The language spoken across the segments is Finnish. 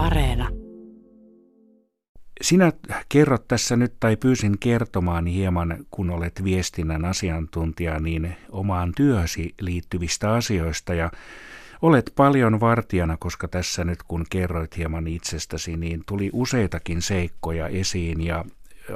Areena. Sinä kerrot tässä nyt, tai pyysin kertomaan hieman, kun olet viestinnän asiantuntija, niin omaan työsi liittyvistä asioista. Ja olet paljon vartijana, koska tässä nyt kun kerroit hieman itsestäsi, niin tuli useitakin seikkoja esiin. Ja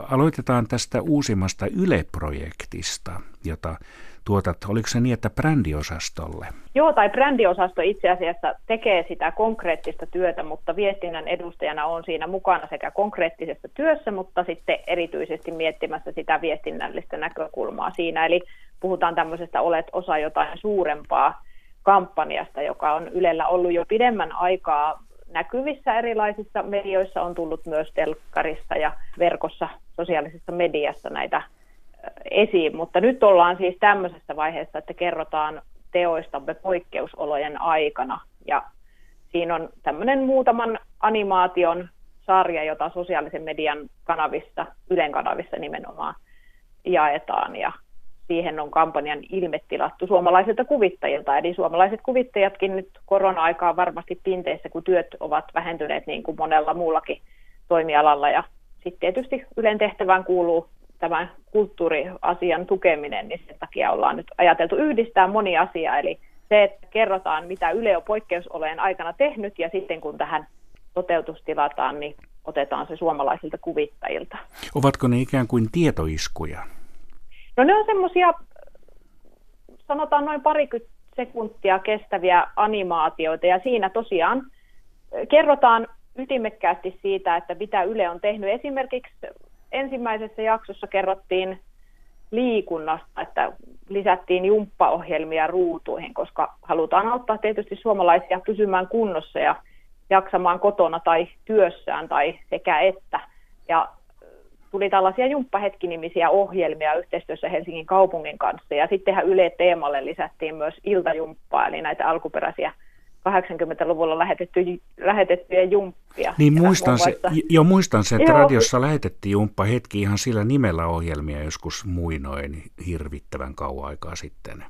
aloitetaan tästä uusimmasta Yle-projektista, jota tuotat, oliko se niin, että brändiosastolle? Joo, tai brändiosasto itse asiassa tekee sitä konkreettista työtä, mutta viestinnän edustajana on siinä mukana sekä konkreettisessa työssä, mutta sitten erityisesti miettimässä sitä viestinnällistä näkökulmaa siinä. Eli puhutaan tämmöisestä olet osa jotain suurempaa kampanjasta, joka on Ylellä ollut jo pidemmän aikaa näkyvissä erilaisissa medioissa, on tullut myös telkkarissa ja verkossa sosiaalisessa mediassa näitä esiin, mutta nyt ollaan siis tämmöisessä vaiheessa, että kerrotaan teoistamme poikkeusolojen aikana ja siinä on tämmöinen muutaman animaation sarja, jota sosiaalisen median kanavissa, Ylen kanavissa nimenomaan jaetaan ja siihen on kampanjan ilmetilattu suomalaisilta kuvittajilta. Eli suomalaiset kuvittajatkin nyt korona-aikaa varmasti pinteissä, kun työt ovat vähentyneet niin kuin monella muullakin toimialalla. Ja sitten tietysti Ylen tehtävään kuuluu tämän kulttuuriasian tukeminen, niin sen takia ollaan nyt ajateltu yhdistää moni asia, eli se, että kerrotaan, mitä Yle on poikkeusolojen aikana tehnyt, ja sitten kun tähän toteutustilataan, niin otetaan se suomalaisilta kuvittajilta. Ovatko ne ikään kuin tietoiskuja? No ne on semmoisia, sanotaan noin parikymmentä sekuntia kestäviä animaatioita, ja siinä tosiaan kerrotaan ytimekkäästi siitä, että mitä Yle on tehnyt. Esimerkiksi ensimmäisessä jaksossa kerrottiin liikunnasta, että lisättiin jumppaohjelmia ruutuihin, koska halutaan auttaa tietysti suomalaisia pysymään kunnossa ja jaksamaan kotona tai työssään tai sekä että. Ja tuli tällaisia jumppahetkinimisiä ohjelmia yhteistyössä Helsingin kaupungin kanssa. Ja sittenhän Yle Teemalle lisättiin myös iltajumppaa, eli näitä alkuperäisiä 80-luvulla lähetetty, lähetettyjä jumppia. Niin muistan se, jo muistan se, että Joo. radiossa lähetettiin jumppa hetki ihan sillä nimellä ohjelmia joskus muinoin hirvittävän kauan aikaa sitten.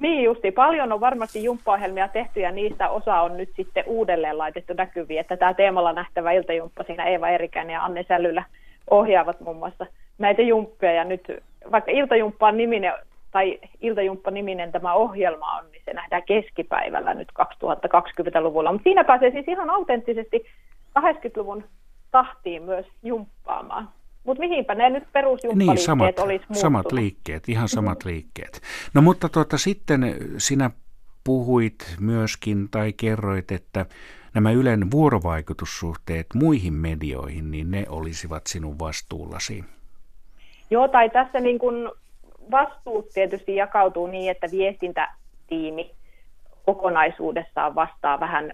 Niin justi, paljon on varmasti jumppaohjelmia tehty ja niistä osa on nyt sitten uudelleen laitettu näkyviin, että tämä teemalla nähtävä iltajumppa siinä Eeva Erikäinen ja Anne Sälyllä ohjaavat muun muassa näitä jumppeja ja nyt vaikka iltajumppa on niminen tai Iltajumppa-niminen tämä ohjelma on, niin se nähdään keskipäivällä nyt 2020-luvulla. Mutta siinä pääsee siis ihan autenttisesti 80-luvun tahtiin myös jumppaamaan. Mutta mihinpä ne nyt perusjumppaliikkeet niin, samat, olisi samat liikkeet, ihan samat liikkeet. No mutta tuota, sitten sinä puhuit myöskin tai kerroit, että nämä Ylen vuorovaikutussuhteet muihin medioihin, niin ne olisivat sinun vastuullasi. Joo, tai tässä niin kuin vastuut tietysti jakautuu niin, että viestintätiimi kokonaisuudessaan vastaa vähän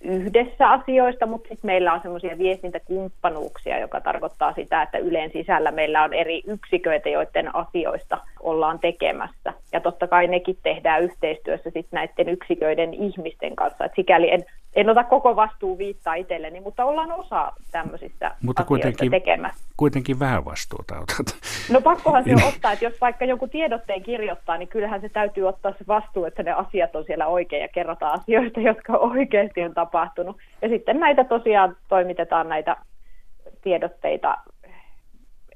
yhdessä asioista, mutta sitten meillä on semmoisia viestintäkumppanuuksia, joka tarkoittaa sitä, että Yleen sisällä meillä on eri yksiköitä, joiden asioista ollaan tekemässä. Ja totta kai nekin tehdään yhteistyössä sitten näiden yksiköiden ihmisten kanssa. Et sikäli en, en ota koko vastuu viittaa itselleni, mutta ollaan osa tämmöisistä mutta kuitenkin, tekemässä. kuitenkin vähän vastuuta otat. No pakkohan se ottaa, että jos vaikka joku tiedotteen kirjoittaa, niin kyllähän se täytyy ottaa se vastuu, että ne asiat on siellä oikein ja kerrotaan asioista, jotka oikeasti on tapahtunut. Ja sitten näitä tosiaan toimitetaan näitä tiedotteita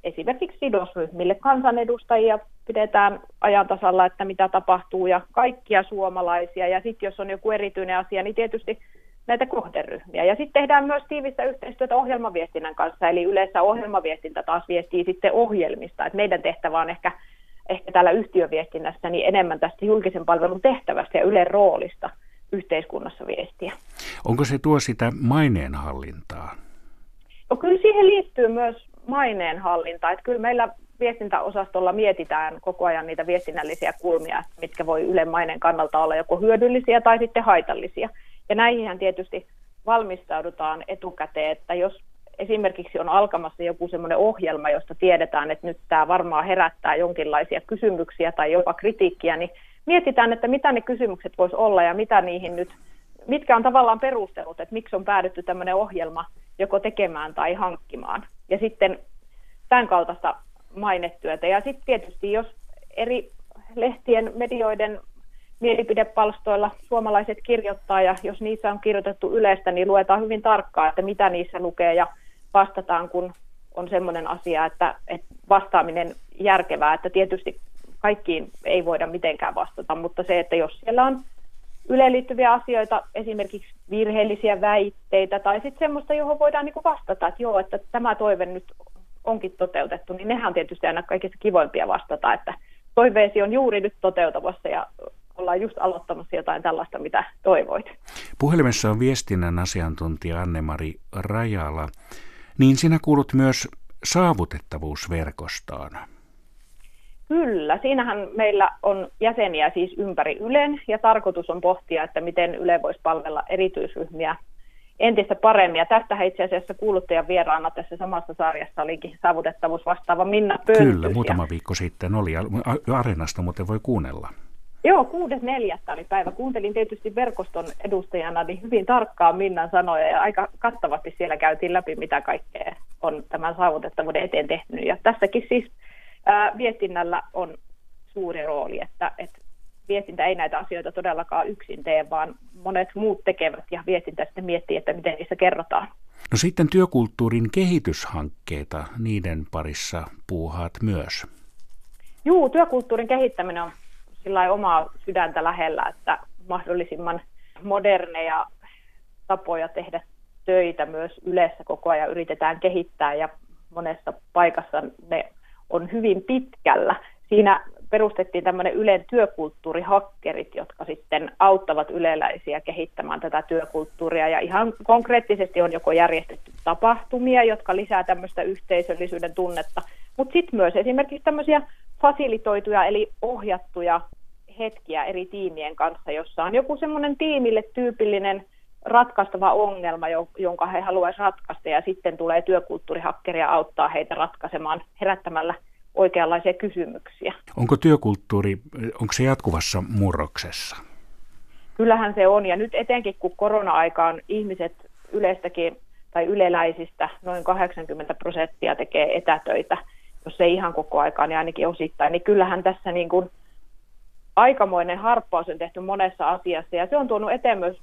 esimerkiksi sidosryhmille kansanedustajia pidetään ajan tasalla, että mitä tapahtuu ja kaikkia suomalaisia. Ja sitten jos on joku erityinen asia, niin tietysti näitä kohderyhmiä. Ja sitten tehdään myös tiivistä yhteistyötä ohjelmaviestinnän kanssa, eli yleensä ohjelmaviestintä taas viestii sitten ohjelmista. Et meidän tehtävä on ehkä, ehkä täällä yhtiöviestinnässä niin enemmän tästä julkisen palvelun tehtävästä ja Ylen roolista yhteiskunnassa viestiä. Onko se tuo sitä maineenhallintaa? No, kyllä siihen liittyy myös maineenhallinta. Että kyllä meillä viestintäosastolla mietitään koko ajan niitä viestinnällisiä kulmia, mitkä voi Ylen maineen kannalta olla joko hyödyllisiä tai sitten haitallisia. Ja näihin tietysti valmistaudutaan etukäteen, että jos esimerkiksi on alkamassa joku semmoinen ohjelma, josta tiedetään, että nyt tämä varmaan herättää jonkinlaisia kysymyksiä tai jopa kritiikkiä, niin mietitään, että mitä ne kysymykset voisi olla ja mitä niihin nyt, mitkä on tavallaan perustelut, että miksi on päädytty tämmöinen ohjelma joko tekemään tai hankkimaan. Ja sitten tämän kaltaista mainetyötä. Ja sitten tietysti, jos eri lehtien, medioiden mielipidepalstoilla suomalaiset kirjoittaa ja jos niissä on kirjoitettu yleistä, niin luetaan hyvin tarkkaan, että mitä niissä lukee ja vastataan, kun on semmoinen asia, että, että vastaaminen järkevää, että tietysti kaikkiin ei voida mitenkään vastata, mutta se, että jos siellä on Yleen liittyviä asioita, esimerkiksi virheellisiä väitteitä tai sitten semmoista, johon voidaan niin vastata, että joo, että tämä toive nyt onkin toteutettu, niin nehän on tietysti aina kaikista kivoimpia vastata, että toiveesi on juuri nyt toteutumassa ja ollaan just aloittamassa jotain tällaista, mitä toivoit. Puhelimessa on viestinnän asiantuntija Anne-Mari Rajala. Niin sinä kuulut myös saavutettavuusverkostoon. Kyllä, siinähän meillä on jäseniä siis ympäri Ylen ja tarkoitus on pohtia, että miten Yle voisi palvella erityisryhmiä entistä paremmin. Ja tästä itse asiassa kuuluttajan vieraana tässä samassa sarjassa olikin saavutettavuus vastaava Minna Pöntys. Kyllä, muutama viikko sitten oli. Areenasta muuten voi kuunnella. Joo, kuudes neljättä oli päivä. Kuuntelin tietysti verkoston edustajana niin hyvin tarkkaan Minnan sanoja ja aika kattavasti siellä käytiin läpi, mitä kaikkea on tämän saavutettavuuden eteen tehnyt. Ja tässäkin siis ää, viestinnällä on suuri rooli, että, että viestintä ei näitä asioita todellakaan yksin tee, vaan monet muut tekevät ja viestintä sitten miettii, että miten niissä kerrotaan. No sitten työkulttuurin kehityshankkeita, niiden parissa puuhaat myös. Juu, työkulttuurin kehittäminen on sillä omaa sydäntä lähellä, että mahdollisimman moderneja tapoja tehdä töitä myös yleensä koko ajan yritetään kehittää ja monessa paikassa ne on hyvin pitkällä. Siinä perustettiin tämmöinen Ylen työkulttuurihakkerit, jotka sitten auttavat yleläisiä kehittämään tätä työkulttuuria. Ja ihan konkreettisesti on joko järjestetty tapahtumia, jotka lisää tämmöistä yhteisöllisyyden tunnetta, mutta sitten myös esimerkiksi tämmöisiä fasilitoituja eli ohjattuja hetkiä eri tiimien kanssa, jossa on joku semmoinen tiimille tyypillinen ratkaistava ongelma, jonka he haluaisivat ratkaista, ja sitten tulee työkulttuurihakkeri ja auttaa heitä ratkaisemaan herättämällä oikeanlaisia kysymyksiä. Onko työkulttuuri, onko se jatkuvassa murroksessa? Kyllähän se on, ja nyt etenkin kun korona-aikaan ihmiset yleistäkin tai yleläisistä noin 80 prosenttia tekee etätöitä, jos ei ihan koko aikaa, niin ainakin osittain, niin kyllähän tässä niin kuin aikamoinen harppaus on tehty monessa asiassa, ja se on tuonut eteen myös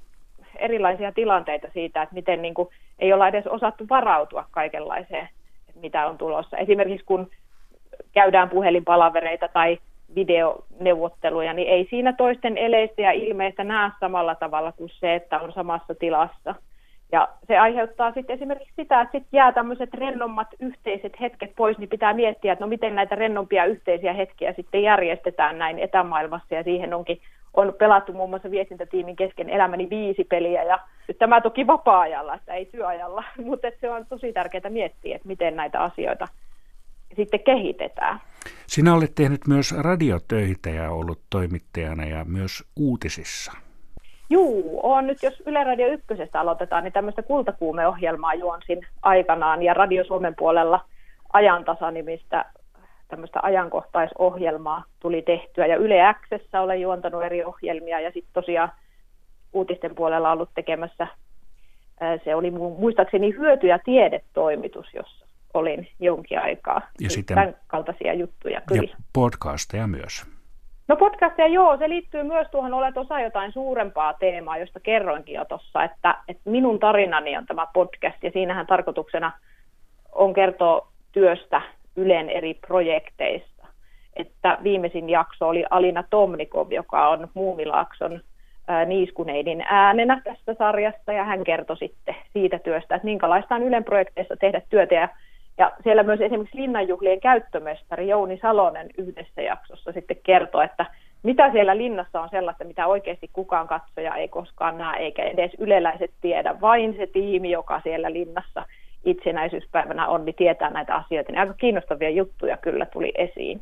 erilaisia tilanteita siitä, että miten niin kuin ei olla edes osattu varautua kaikenlaiseen, mitä on tulossa. Esimerkiksi kun käydään puhelinpalavereita tai videoneuvotteluja, niin ei siinä toisten eleistä ja ilmeistä näe samalla tavalla kuin se, että on samassa tilassa. Ja se aiheuttaa sitten esimerkiksi sitä, että sitten jää tämmöiset rennommat yhteiset hetket pois, niin pitää miettiä, että no miten näitä rennompia yhteisiä hetkiä sitten järjestetään näin etämaailmassa, ja siihen onkin on pelattu muun muassa viestintätiimin kesken elämäni viisi peliä, ja tämä toki vapaa-ajalla, että ei työajalla, mutta se on tosi tärkeää miettiä, että miten näitä asioita sitten kehitetään. Sinä olet tehnyt myös radiotöitä ja ollut toimittajana ja myös uutisissa. Juu, on nyt, jos Yle Radio Ykkösestä aloitetaan, niin tämmöistä kultakuumeohjelmaa juonsin aikanaan ja Radio Suomen puolella ajantasanimistä tämmöistä ajankohtaisohjelmaa tuli tehtyä ja Yle Xssä olen juontanut eri ohjelmia ja sitten tosiaan uutisten puolella ollut tekemässä, se oli muistaakseni hyöty- ja tiedetoimitus, jossa olin jonkin aikaa. Ja sitten, tämän kaltaisia juttuja kyllä. Ja podcasteja myös. No podcasteja joo, se liittyy myös tuohon olet osa jotain suurempaa teemaa, josta kerroinkin jo tuossa, että, että minun tarinani on tämä podcast ja siinähän tarkoituksena on kertoa työstä Ylen eri projekteista. Että viimeisin jakso oli Alina Tomnikov, joka on Muumilaakson niiskuneidin äänenä tästä sarjasta ja hän kertoi sitten siitä työstä, että minkälaista on Ylen projekteissa tehdä työtä ja ja siellä myös esimerkiksi linnanjuhlien käyttömestari Jouni Salonen yhdessä jaksossa sitten kertoi, että mitä siellä linnassa on sellaista, mitä oikeasti kukaan katsoja ei koskaan näe, eikä edes yleläiset tiedä. Vain se tiimi, joka siellä linnassa itsenäisyyspäivänä on, niin tietää näitä asioita. Niin aika kiinnostavia juttuja kyllä tuli esiin.